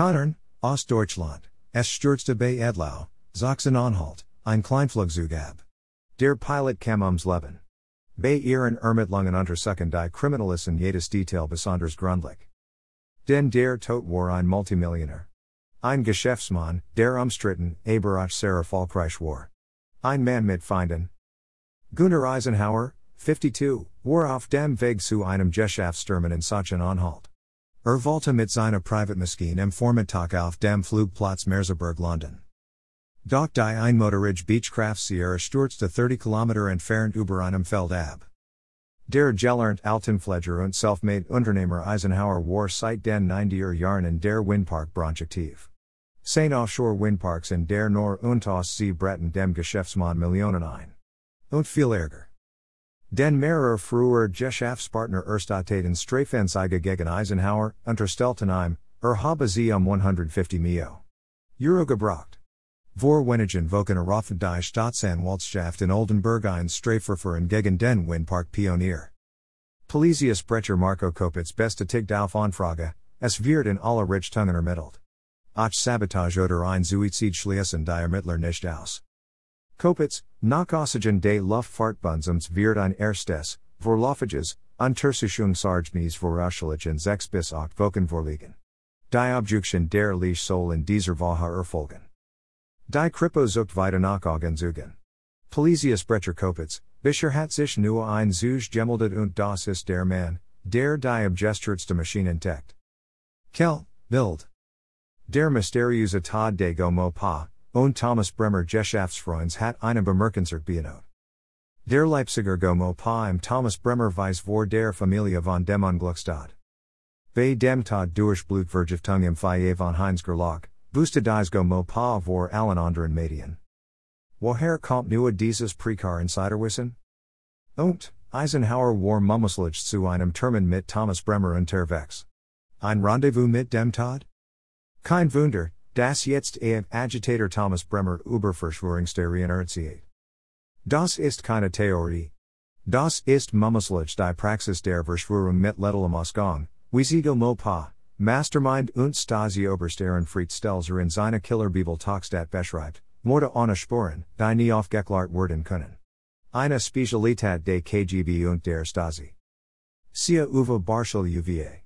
Könnern, Ostdeutschland, es stürzte bei Edlau, Sachsen-Anhalt, ein Kleinflugzeug ab. Der Pilot kam ums Leben. Bei ihren Ermittlungen untersuchen die Kriminalisten jedes Detail besonders gründlich. Denn der Tod war ein Multimillionär. Ein Geschäftsmann, der umstritten, aber auch sehr erfolgreich war. Ein Mann mit Feinden. Gunnar Eisenhauer, 52, war auf dem Weg zu einem Geschäftstermin in Sachsen-Anhalt. Er wollte mit seiner Privatmaschine im Vormittag auf dem Flugplatz Merseburg London. Doch die Einmotorige Beechcraft Sierra stürzte 30 Kilometer entfernt über einem Feld ab. Der gelernte Altenpfleger und self-made Unternehmer Eisenhauer war seit den 90er Jahren in der Windpark-Branche aktiv. Saint Offshore Windparks in der Nor und Sie Breton dem Geschäftsmann Millionen ein. Und viel Ärger. Den mehrerer früher Geschäftspartner Erstatteten Strafanzeige gegen Eisenhauer, unterstellten er habe sie um 150 Mio. Euro gebracht. Vor wenigen Wochen eröffnet die Staatsanwaltschaft in Oldenburg ein Strafverfahren gegen den Windpark Pionier. Pelesius Brecher Marco Kopitz bestätigt auf Anfrage, es wird in aller Richtungen ermittelt. Ach Sabotage oder ein Suizid schließen die Ermittler nicht aus. Kopitz, nach Oxygen des Luftfahrtbundsams wird ein erstes, Vorlaufiges, Untersuchungsargnis vorausschlichen sechs bis acht Wochen vorliegen. Die Objection der Leich soll in dieser Woche erfolgen. Die Kripo zucht weiter nach Augenzugen. Brecher Kopitz, Bisher hat sich nur ein Zug gemeldet und das ist der Mann, der die Obgestürzte Maschine entdeckt. Kell, Bild. Der mysteriöse Tod de GoMoPa, und Thomas Bremer Geschäftsfreunds hat eine Bemerkenswert Der Leipziger GoMoPa im Thomas Bremer Weiss vor der Familie von dem Unglücksstad. Bei dem Tod durch Blutvergiftung im Foyer von Heinz Gerlach, wusste dies GoMoPa vor allen anderen Medien. Woher kommt nur dieses Prekar Insiderwissen? Und, Eisenhauer war mummuslich zu einem Termin mit Thomas Bremer unterwegs. Ein Rendezvous mit dem Tod? Kein Wunder, Das jetzt EF Agitator Thomas Bremer über Verschwörungstheorien erzählt. Das ist keine Theorie. Das ist mummuslich die Praxis der Verschwörung mit ledelem Ausgang, wie Siegel mo Mastermind und Stasi Oberstern Fried Stelzer in seine Killerbibel Talkstat beschreibt, Morde ohne Sporen, die nie aufgeklärt werden können. Eine Spezialität der KGB und der Stasi. Sia Uwe Barschel UVA.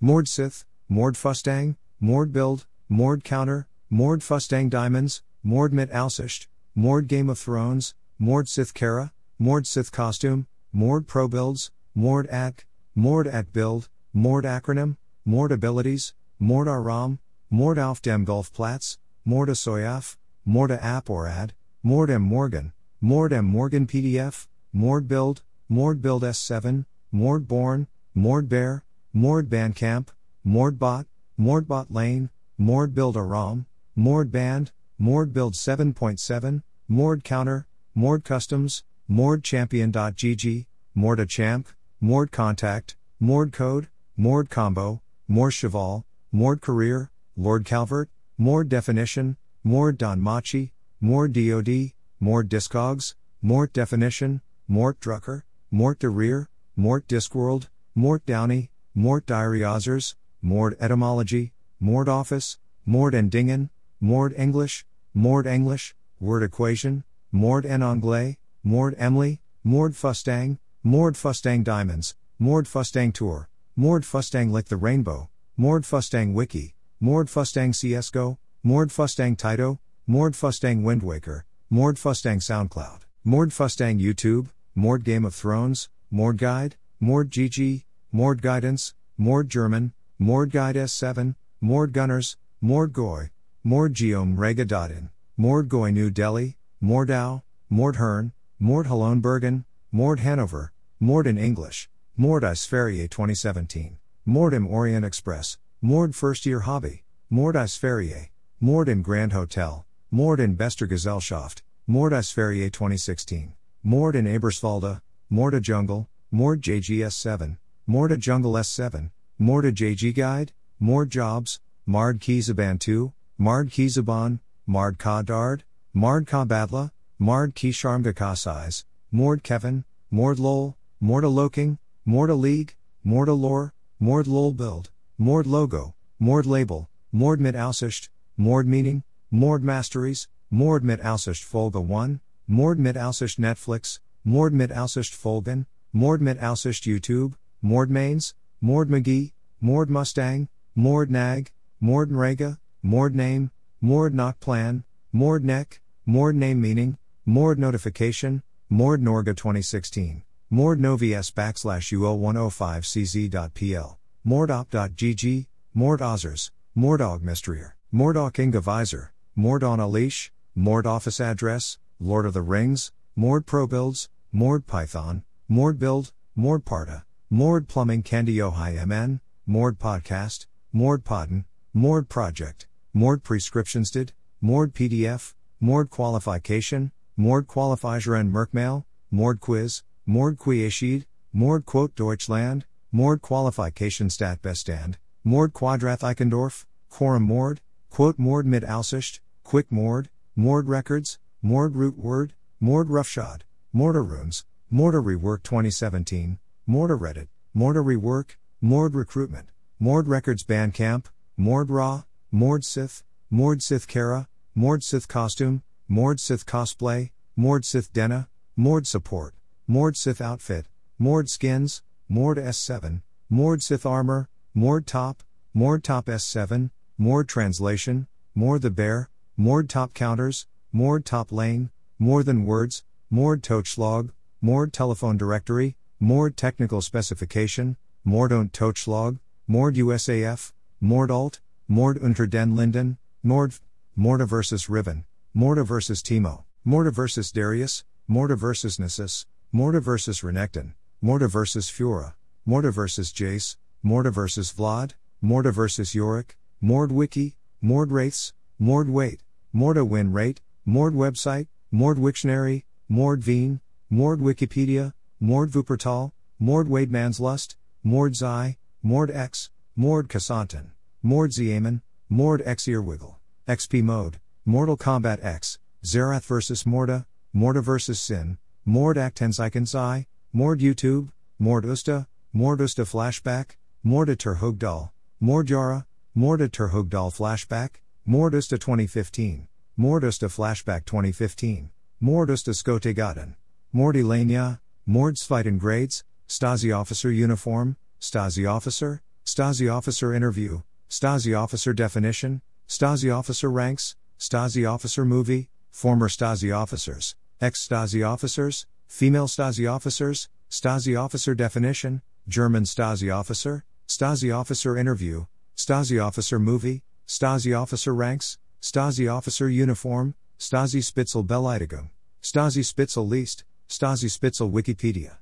Mordsith, Mordfustang, Mordbild, Mord Counter, Mord Fustang Diamonds, Mord Mit Aussicht, Mord Game of Thrones, Mord Sith Kara, Mord Sith Costume, Mord Pro Builds, Mord At, Mord At Build, Mord Acronym, Mord Abilities, Mord Aram, Mord auf dem Golfplatz, Mord Soyaf, Mord App or Ad, Mord M Morgan, Mord M Morgan PDF, Mord Build, Mord Build S7, Mord Born, Mord Bear, Mord Bandcamp, Mord Bot, Mord Bot Lane, Mord Build Aram, Mord Band, Mord Build 7.7, Mord Counter, Mord Customs, Mord Champion.gg, Mord Champ, Mord Contact, Mord Code, Mord Combo, Mord Cheval, Mord Career, Lord Calvert, Mord Definition, Mord Don Machi, Mord DOD, Mord Discogs, Mort Definition, Mort Drucker, Mort de Rear, Mort Discworld, Mort Downey, Mort Diary Ozers, Mord Etymology, Mord Office, Mord and Dingen, Mord English, Mord English, Word Equation, Mord en Anglais, Mord Emily, Mord Fustang, Mord Fustang Diamonds, Mord Fustang Tour, Mord Fustang Lick the Rainbow, Mord Fustang Wiki, Mord Fustang CSGO, Mord Fustang Taito, Mord Fustang Windwaker, Mord Fustang SoundCloud, Mord Fustang YouTube, Mord Game of Thrones, Mord Guide, Mord GG, Mord Guidance, Mord German, Mord Guide S7, Mord Gunners, Mord Goy, Mord Geom Regadadin, Mord Goy New Delhi, Mordau, Mord Hern, Mord Bergen, Mord Hanover, Mord in English, Mord Isferie 2017, Mord im Orient Express, Mord First Year Hobby, Mord Isferie, Mord in Grand Hotel, Mord in Bester Gesellschaft, Mord Isferie 2016, Mord in Eberswalde, Morda Jungle, Mord JGS 7, Morda Jungle S7, Morda JG Guide, Mord Jobs, Mard Kizaban Mard Kizaban, Mard Ka Dard, Mard Ka Badla, Mard Ki Sharmga Mord Kevin, Mord Lol, Morda Loking, Morda League, Morda Lore, Mord Lol Build, Mord Logo, Mord Label, Mord mit Aussicht, Mord meaning, Mord Masteries, Mord mit Aussicht Folge 1, Mord mit Aussicht Netflix, Mord mit Aussicht Folgen, Mord mit Aussicht YouTube, Mord Mains, Mord McGee, Mord Mustang, Mord Nag, Mord Nrega, Mord Name, Mord Knock Plan, Mord Neck, Mord Name Meaning, Mord Notification, Mord Norga 2016, Mord Novies backslash UO105cz.pl, mordop.gg, Mord Ozers, Mordog Mystrier, Mordok Inga Visor, Mord on a Leash, Mord Office Address, Lord of the Rings, Mord Pro Builds, Mord Python, Mord Build, Mord Parta, Mord Plumbing Candy Ohio MN, Mord Podcast, Mord Podden, Mord Project, Mord Prescriptions did, Mord PDF, Mord Qualification, Mord Qualifier and Merkmail, Mord Quiz, Mord Quieschied, Mord Quote Deutschland, Mord Qualification Stat Bestand, Mord Quadrath Eichendorf, Quorum Mord, Quote Mord mit Aussicht, Quick Mord, Mord Records, Mord Root Word, Mord Roughshod, Mortar Runes, Mortar Rework 2017, Mortar Reddit, Mortar Rework, Mord Recruitment, Mord Records Bandcamp, Mord Raw, Mord Sith, Mord Sith Kara, Mord Sith Costume, Mord Sith Cosplay, Mord Sith Denna, Mord Support, Mord Sith Outfit, Mord Skins, Mord S7, Mord Sith Armor, Mord Top, Mord Top S7, Mord Translation, Mord the Bear, Mord Top Counters, Mord Top Lane, More Than Words, Mord Totschlag, Mord Telephone Directory, Mord Technical Specification, Mord und Totschlag, Mord USAF, Mord Alt, Mord unter den Linden, Mord, Morda vs. Riven, Morda vs. Timo, Morda vs. Darius, Morda vs. Nessus, Morda vs. Renekton, Morda vs. Fura, Morda vs. Jace, Morda vs. Vlad, Morda vs. Yorick, Mord Wiki, Mord Wraiths, Mord Wait, Morda Win Rate, Mord Website, Mord Wiktionary, Mord Veen, Mord Wikipedia, Mord Wuppertal, Mord Wademan's Lust, Mord Zai, Mord X, Mord Kassantan, Mord Ziaman, Mord X Earwiggle, XP Mode, Mortal Kombat X, Zerath vs. Morda, Morda vs. Sin, Mord Aktenzeichen Mord YouTube, Mord Usta, Mord Usta Flashback, Morda Terhugdal, Mord Yara, Morda Terhugdal Flashback, Mord Usta 2015, Mord Usta Flashback 2015, Mord Usta Skotegaden, Mord Elenia, Mord Sviten Grades, Stasi Officer Uniform, Stasi Officer, Stasi Officer Interview, Stasi Officer Definition, Stasi Officer Ranks, Stasi Officer Movie, Former Stasi Officers, Ex Stasi Officers, Female Stasi Officers, Stasi Officer Definition, German Stasi Officer, Stasi Officer Interview, Stasi Officer Movie, Stasi Officer Ranks, Stasi Officer Uniform, Stasi Spitzel Beleidigung, Stasi Spitzel List, Stasi Spitzel Wikipedia.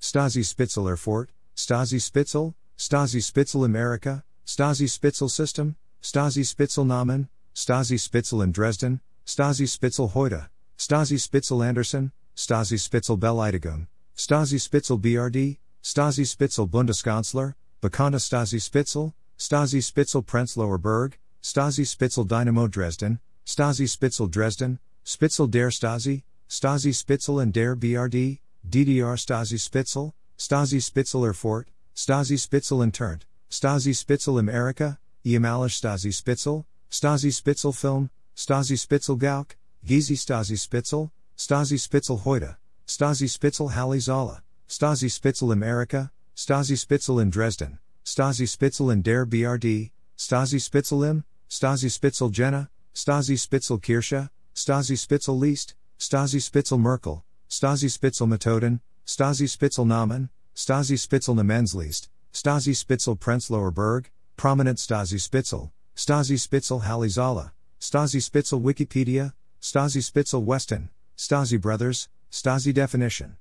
Stasi Spitzel Erfurt, Stasi Spitzel, Stasi Spitzel America, Stasi Spitzel System, Stasi Spitzel Namen, Stasi Spitzel in Dresden, Stasi Spitzel heute, Stasi Spitzel Anderson, Stasi Spitzel Beleidigung, Stasi Spitzel BRD, Stasi Spitzel Bundeskanzler, Bekannte Stasi Spitzel, Stasi Spitzel Prenzlauer Berg, Stasi Spitzel Dynamo Dresden, Stasi Spitzel Dresden, Spitzel der Stasi, Stasi Spitzel and der BRD, DDR Stasi Spitzel, Stasi Spitzel Erfurt, Stasi Spitzel in Turnt, Stasi Spitzel America, Ehemalige Stasi Spitzel, Stasi Spitzel Film, Stasi Spitzel Gauk, Gizi Stasi Spitzel, Stasi Spitzel heute, Stasi Spitzel Halle Zala, Stasi Spitzel America, Stasi Spitzel in Dresden, Stasi Spitzel in der BRD, Stasi Spitzel im, Stasi Spitzel Jena, Stasi Spitzel Kirche, Stasi Spitzel List, Stasi Spitzel Merkel, Stasi Spitzel Methoden, Stasi Spitzel Namen, Stasi Spitzel Namensliest, Stasi Spitzel Prenzlauer Berg, Prominent Stasi Spitzel, Stasi Spitzel Hallizala, Stasi Spitzel Wikipedia, Stasi Spitzel Weston, Stasi Brothers, Stasi Definition.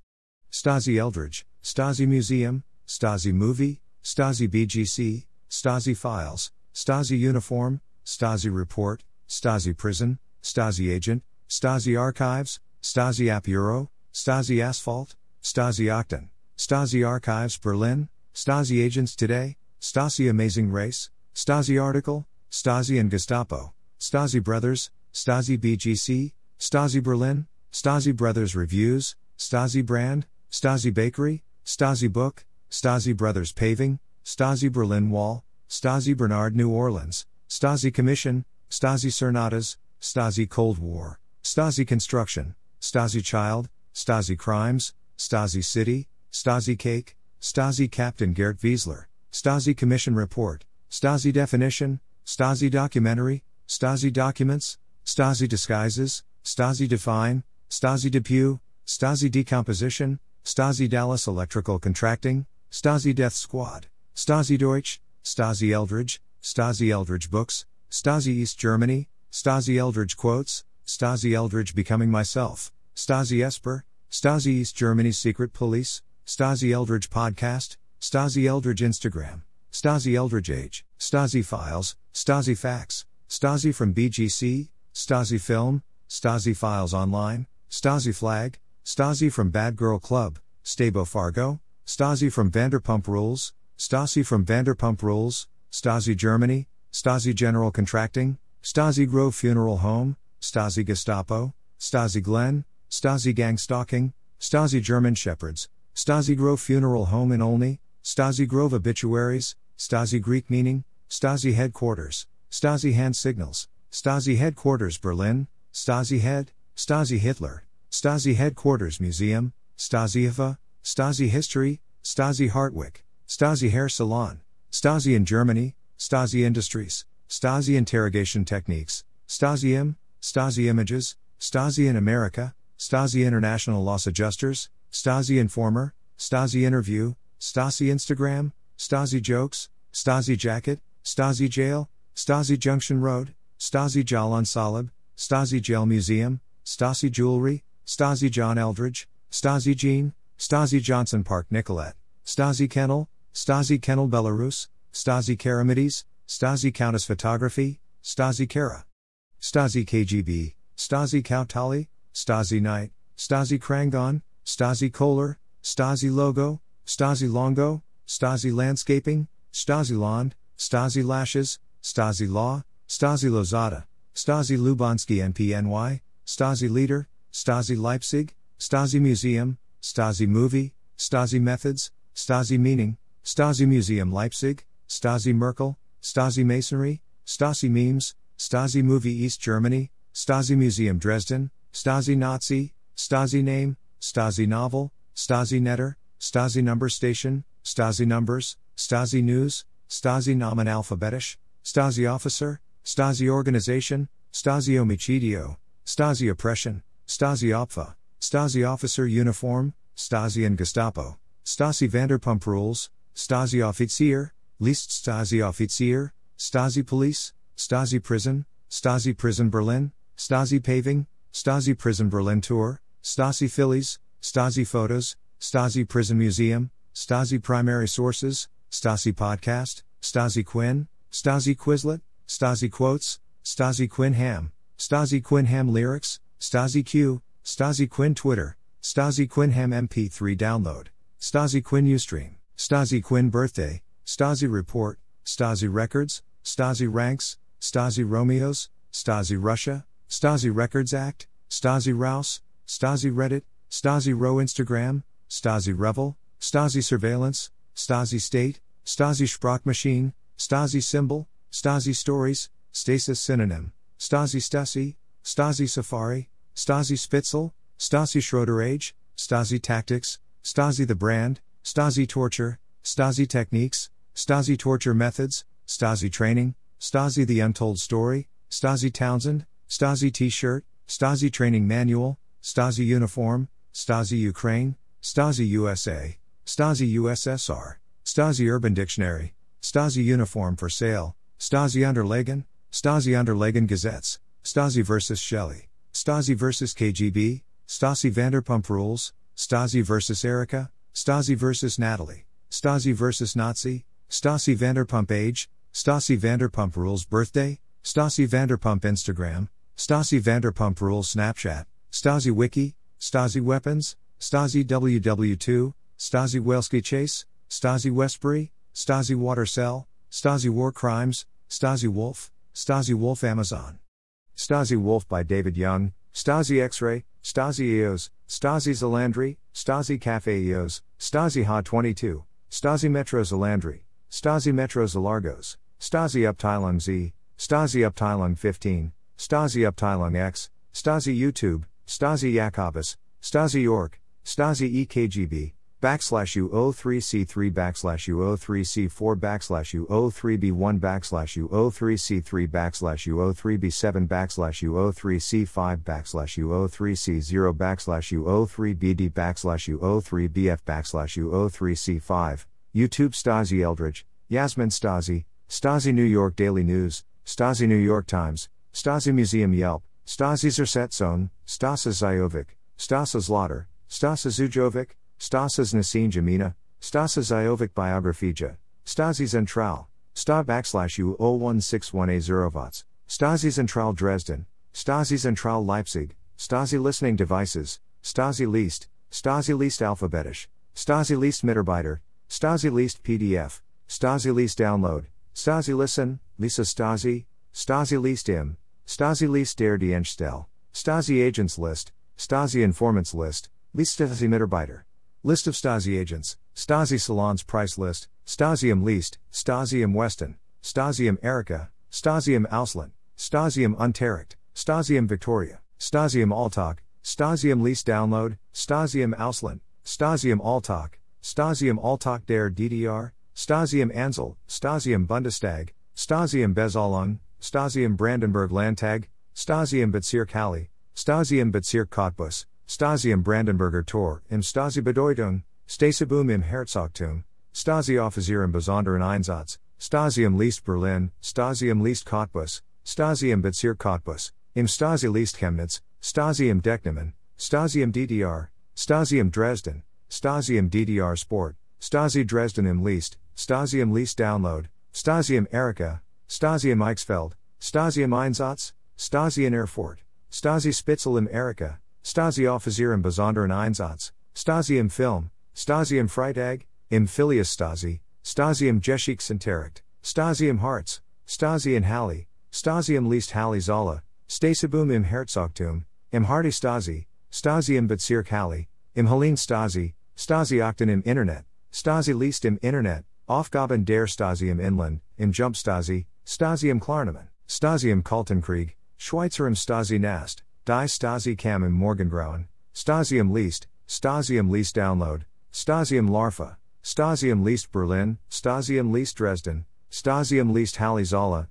Stasi Eldridge, Stasi Museum, Stasi Movie, Stasi BGC, Stasi Files, Stasi Uniform, Stasi Report, Stasi Prison, Stasi Agent, Stasi Archives, Stasi App Euro, Stasi Asphalt, Stasi Octon, Stasi Archives Berlin, Stasi Agents Today, Stasi Amazing Race, Stasi Article, Stasi and Gestapo, Stasi Brothers, Stasi BGC, Stasi Berlin, Stasi Brothers Reviews, Stasi Brand, Stasi Bakery, Stasi Book, Stasi Brothers Paving, Stasi Berlin Wall, Stasi Bernard New Orleans, Stasi Commission, Stasi Cernadas, Stasi Cold War, Stasi Construction, Stasi Child, Stasi Crimes, Stasi City, Stasi Cake, Stasi Captain Gerd Wiesler, Stasi Commission Report, Stasi Definition, Stasi Documentary, Stasi Documents, Stasi Disguises, Stasi Define, Stasi Depew, Stasi Decomposition, Stasi Dallas Electrical Contracting, Stasi Death Squad, Stasi Deutsch, Stasi Eldridge, Stasi Eldridge Books, Stasi East Germany, Stasi Eldridge Quotes, Stasi Eldridge Becoming Myself, Stasi Esper, Stasi East Germany's Secret Police, Stasi Eldridge Podcast, Stasi Eldridge Instagram, Stasi Eldridge Age, Stasi Files, Stasi Facts, Stasi from BGC, Stasi Film, Stasi Files Online, Stasi Flag, Stasi from Bad Girl Club, Stabo Fargo, Stasi from Vanderpump Rules, Stasi from Vanderpump Rules, Stasi Germany, Stasi General Contracting, Stasi Grove Funeral Home, Stasi Gestapo, Stasi Glen, Stasi Gang Stalking, Stasi German Shepherds, Stasi Grove Funeral Home in Olney, Stasi Grove Obituaries, Stasi Greek Meaning, Stasi Headquarters, Stasi Hand Signals, Stasi Headquarters Berlin, Stasi Head, Stasi Hitler, Stasi Headquarters Museum, Stasi IFA, Stasi History, Stasi Hartwick, Stasi Hair Salon, Stasi in Germany, Stasi Industries, Stasi Interrogation Techniques, Stasi Im, Stasi Images, Stasi in America, Stasi International Loss Adjusters, Stasi Informer, Stasi Interview, Stasi Instagram, Stasi Jokes, Stasi Jacket, Stasi Jail, Stasi Junction Road, Stasi Jalan Salib, Stasi Jail Museum, Stasi Jewelry, Stasi John Eldridge, Stasi Jean, Stasi Johnson Park Nicolette, Stasi Kennel, Stasi Kennel Belarus, Stasi Karamides, Stasi Countess Photography, Stasi Kara. Stasi KGB, Stasi Kautali, Stasi Night, Stasi Krangon, Stasi Kohler, Stasi Logo, Stasi Longo, Stasi Landscaping, Stasi Land, Stasi Lashes, Stasi Law, Stasi Lozada, Stasi Lubansky NPNY, Stasi Leader, Stasi Leipzig, Stasi Museum, Stasi Movie, Stasi Methods, Stasi Meaning, Stasi Museum Leipzig, Stasi Merkel, Stasi Masonry, Stasi Memes, Stasi Movie East Germany, Stasi Museum Dresden, Stasi Nazi, Stasi Name, Stasi Novel, Stasi Netter, Stasi Number Station, Stasi Numbers, Stasi News, Stasi Namen Alphabetisch, Stasi Officer, Stasi Organization, Stasi Omicidio, Stasi Oppression, Stasi Opfa, Stasi Officer Uniform, Stasi and Gestapo, Stasi Vanderpump Rules, Stasi Offizier, List Stasi Offizier, Stasi Police, Stasi Prison, Stasi Prison Berlin, Stasi Paving, Stasi Prison Berlin Tour, Stasi Phillies, Stasi Photos, Stasi Prison Museum, Stasi Primary Sources, Stasi Podcast, Stasi Quinn, Stasi Quizlet, Stasi Quotes, Stasi Quinn Ham, Stasi Quinn Ham Lyrics, Stasi Q, Stasi Quinn Twitter, Stasi Quinn Ham MP3 download, Stasi Quinn Ustream, Stasi Quinn Birthday, Stasi Report, Stasi Records, Stasi Ranks, Stasi Romeos, Stasi Russia, Stasi Records Act, Stasi Rouse, Stasi Reddit, Stasi Row Instagram, Stasi Revel, Stasi Surveillance, Stasi State, Stasi Sprachmaschine, Stasi Symbol, Stasi Stories, Stasis Synonym, Stasi Stasi, Stasi Safari, Stasi Spitzel, Stasi Schroeder Age, Stasi Tactics, Stasi the Brand, Stasi Torture, Stasi Techniques, Stasi Torture Methods, Stasi Training, Stasi The Untold Story, Stasi Townsend, Stasi T shirt, Stasi Training Manual, Stasi Uniform, Stasi Ukraine, Stasi USA, Stasi USSR, Stasi Urban Dictionary, Stasi Uniform for Sale, Stasi Unterlegen, Stasi Unterlegen Gazettes, Stasi vs. Shelley, Stasi vs. KGB, Stasi Vanderpump Rules, Stasi vs. Erica, Stasi vs. Natalie, Stasi vs. Nazi, Stasi Vanderpump Age, Stasi Vanderpump Rules Birthday, Stasi Vanderpump Instagram, Stasi Vanderpump Rules Snapchat, Stasi Wiki, Stasi Weapons, Stasi WW2, Stasi Welsky Chase, Stasi Westbury, Stasi Water Cell, Stasi War Crimes, Stasi Wolf, Stasi Wolf Amazon. Stasi Wolf by David Young, Stasi X-Ray, Stasi EOS, Stasi Zalandri, Stasi Cafe EOS, Stasi Ha22, Stasi Metro Zalandri, Stasi Metro Zalargos, Stasi Uptilung Z, Stasi Abteilung 15, Stasi Abteilung X, Stasi YouTube, Stasi Jakobus, Stasi York, Stasi EKGB, backslash U03C3 backslash U03C4 backslash U03B1 backslash U03C3 backslash U03B7 backslash U03C5 backslash U03C0 backslash U03BD backslash U03BF backslash U03C5, YouTube Stasi Eldridge, Yasmin Stasi, Stasi New York Daily News, Stasi New York Times, Stasi Museum Yelp, Stasi Zersetzone, Stasa Zajovic, Stasa Zlotter, Stasa Zujovic, Stasas Nassin Jamina, Stasa Zajovic Biographija, Stasi Zentral, Sta backslash U 01618 Vots, Stasi Zentral Dresden, Stasi Zentral Leipzig, Stasi Listening Devices, Stasi Least, Stasi Least Alphabetisch, Stasi Least Mitarbeiter, Stasi Least PDF, Stasi Least Download, Stasi Listen, Lisa Stasi, Stasi Least Im, Stasi List der Dienststelle, Stasi Agents List, Stasi Informants List, List Stasi Mitarbeiter. List of Stasi agents, Stasi Salons price list, Stasium Least, Stasium Weston, Stasium Erika, Stasium Ausland, Stasium Unterricht, Stasium Victoria, Stasium Alltag, Stasium Least Download, Stasium Ausland, Stasium Alltag, Stasium Alltag der DDR, Stasium Ansel, Stasium Bundestag, Stasium Bezalung, Stasium Brandenburg Landtag, Stasium Bezirk Halle, Stasium Bezirk Cottbus, Stasi im Brandenburger Tor, im Stasi Bedeutung, Stasibum im Herzogtum, Stasi Offizier im Besonderen Einsatz, Stasi im Liest Berlin, Stasi im Liest Cottbus, Stasi im Bezirk Cottbus, im Stasi Liest Chemnitz, Stasi im Decknamen, Stasi im DDR, Stasi im Dresden, Stasi im DDR Sport, Stasi Dresden im Liest, Stasi im Liest Download, Stasi im Erika, Stasi im Eichsfeld, Stasi im Einsatz, Stasi in Erfurt, Stasi Spitzel im Erika, Stasi Offizier im Besonderen Einsatz, Stasi im Film, Stasi im Freitag, im Filius Stasi, Stasi im Geschichtsunterricht, Stasi im Harz, Stasi in Halle, Stasi im Liest Halle Zolla, Stasibum im Herzogtum, im Hardy Stasi, Stasi im Bezirk Halle, im Helene Stasi, Stasi Achten im Internet, Stasi Liest im Internet, Aufgaben der Stasi im Inland, im Jump Stasi, Stasi im Klarnamen, Stasi Kaltenkrieg, Schweizer im Stasi Nast, Die Stasi Kam im Morgengrauen, Stasi im Liest, Stasi im Download, Stasi im Larva, Stasi im Berlin, Stasi im Liest Dresden, Stasi im Liest Halle Zolla,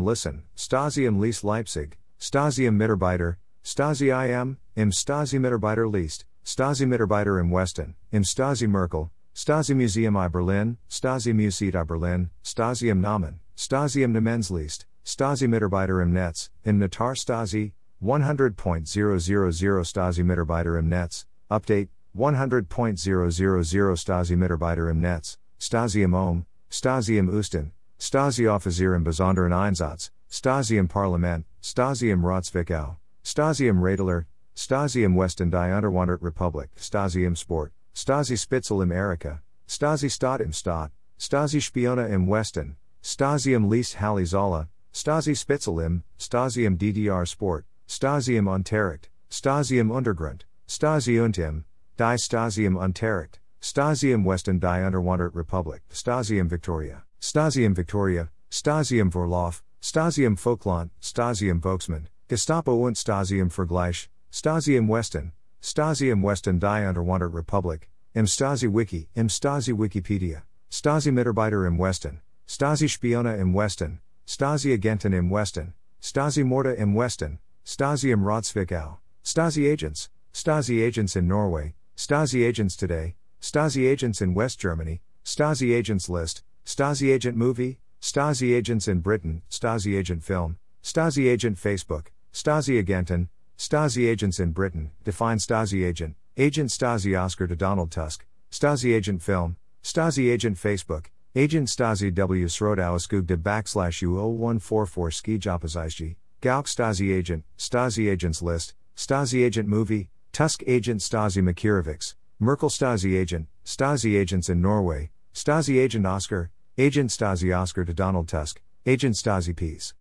Listen, Stasi im Liest Leipzig, Stasi im Mitarbeiter, Stasi IM, im Stasi Mitarbeiter Liest, Stasi Mitarbeiter im Westen, im Stasi Merkel, Stasi Museum I Berlin, Stasi Museet I Berlin, Stasi im Namen, Stasi im Namensliest, Stasi Mitarbeiter im Netz, im Natar Stasi, 100.000 Stasi Mitarbeiter im Netz, Update, 100.000 Stasi Mitarbeiter im Netz, Stasi im Ohm, Stasi im Usten, Stasi Offizier im Besonderen Einsatz, Stasi im Parlament, Stasi im Ratsvikau, Stasi im Radler, Stasi im Westen die Unterwandert Republik, Stasi im Sport, Stasi Spitzel im Erika, Stasi Stadt im Stadt, Stasi Spiona im Westen, Stasi im Liest Halle Zolla, Stasi Spitzel im, Stasi DDR Sport, Stasi im Unterricht, Stasi im Untergrund, Stasi und im, Die Stasi im Unterricht, Stasi im Westen die Unterwandert Republik, Stasi im Victoria, Stasi im Victoria, Stasi im Vorlauf, Stasi im Folkland, Stasi im Volksmund, Gestapo und Stasi im Vergleich, Stasi im Westen, Stasi im Westen die Unterwandert Republik, im Stasi Wiki, im Stasi Wikipedia, Stasi Mitarbeiter im Westen, Stasi Spiona im Westen, Stasi Agenten im Westen, Stasi Morta im Westen, Stasi im Ratsvikau, Stasi agents, Stasi agents in Norway, Stasi agents today, Stasi agents in West Germany, Stasi agents list, Stasi agent movie, Stasi agents in Britain, Stasi agent film, Stasi agent Facebook, Stasi agenten, Stasi agents in Britain, define Stasi agent, agent Stasi Oscar to Donald Tusk, Stasi agent film, Stasi agent Facebook, agent Stasi W. Srodauskugde backslash U0144 ski Jopazizgi, Gauk Stasi Agent, Stasi Agents List, Stasi Agent Movie, Tusk Agent Stasi Makirovics, Merkel Stasi Agent, Stasi Agents in Norway, Stasi Agent Oscar, Agent Stasi Oscar to Donald Tusk, Agent Stasi Peace.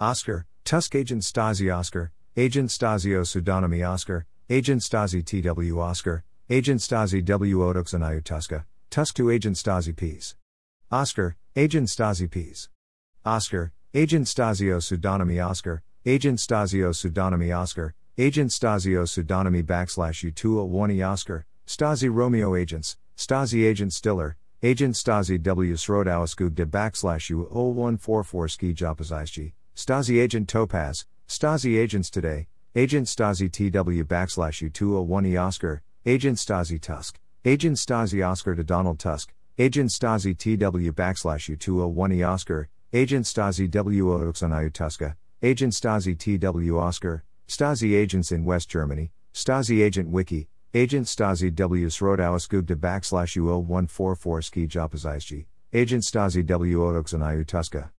Oscar, Tusk Agent Stasi Oscar, Agent Stasio Pseudonymy Oscar, Agent Stasi TW Oscar, Agent Stasi W Odoxanayu Tuska, Tusk to Agent Stasi Peace. Oscar, Agent Stasi Peace. Oscar, Agent Stasio Pseudonymy Oscar, Agent Stasio Pseudonymy Oscar, Agent Stasio Pseudonymy backslash U201 Oscar, Stasi Romeo Agents, Stasi Agent Stiller, Agent Stasi W. Srodauskugde backslash U0144 Ski Jopazisg, Stasi Agent Topaz, Stasi Agents Today, Agent Stasi TW backslash U201 Oscar, Agent Stasi Tusk, Agent Stasi Oscar to Donald Tusk, Agent Stasi TW backslash U201E Oscar, Agent Stasi W. Oxanayu Tuska, Agent Stasi TW Oscar, Stasi Agents in West Germany, Stasi Agent Wiki, Agent Stasi W. Srodauskugde backslash U0144 Ski Jopazisg, Agent Stasi W. Oxanayu Tuska.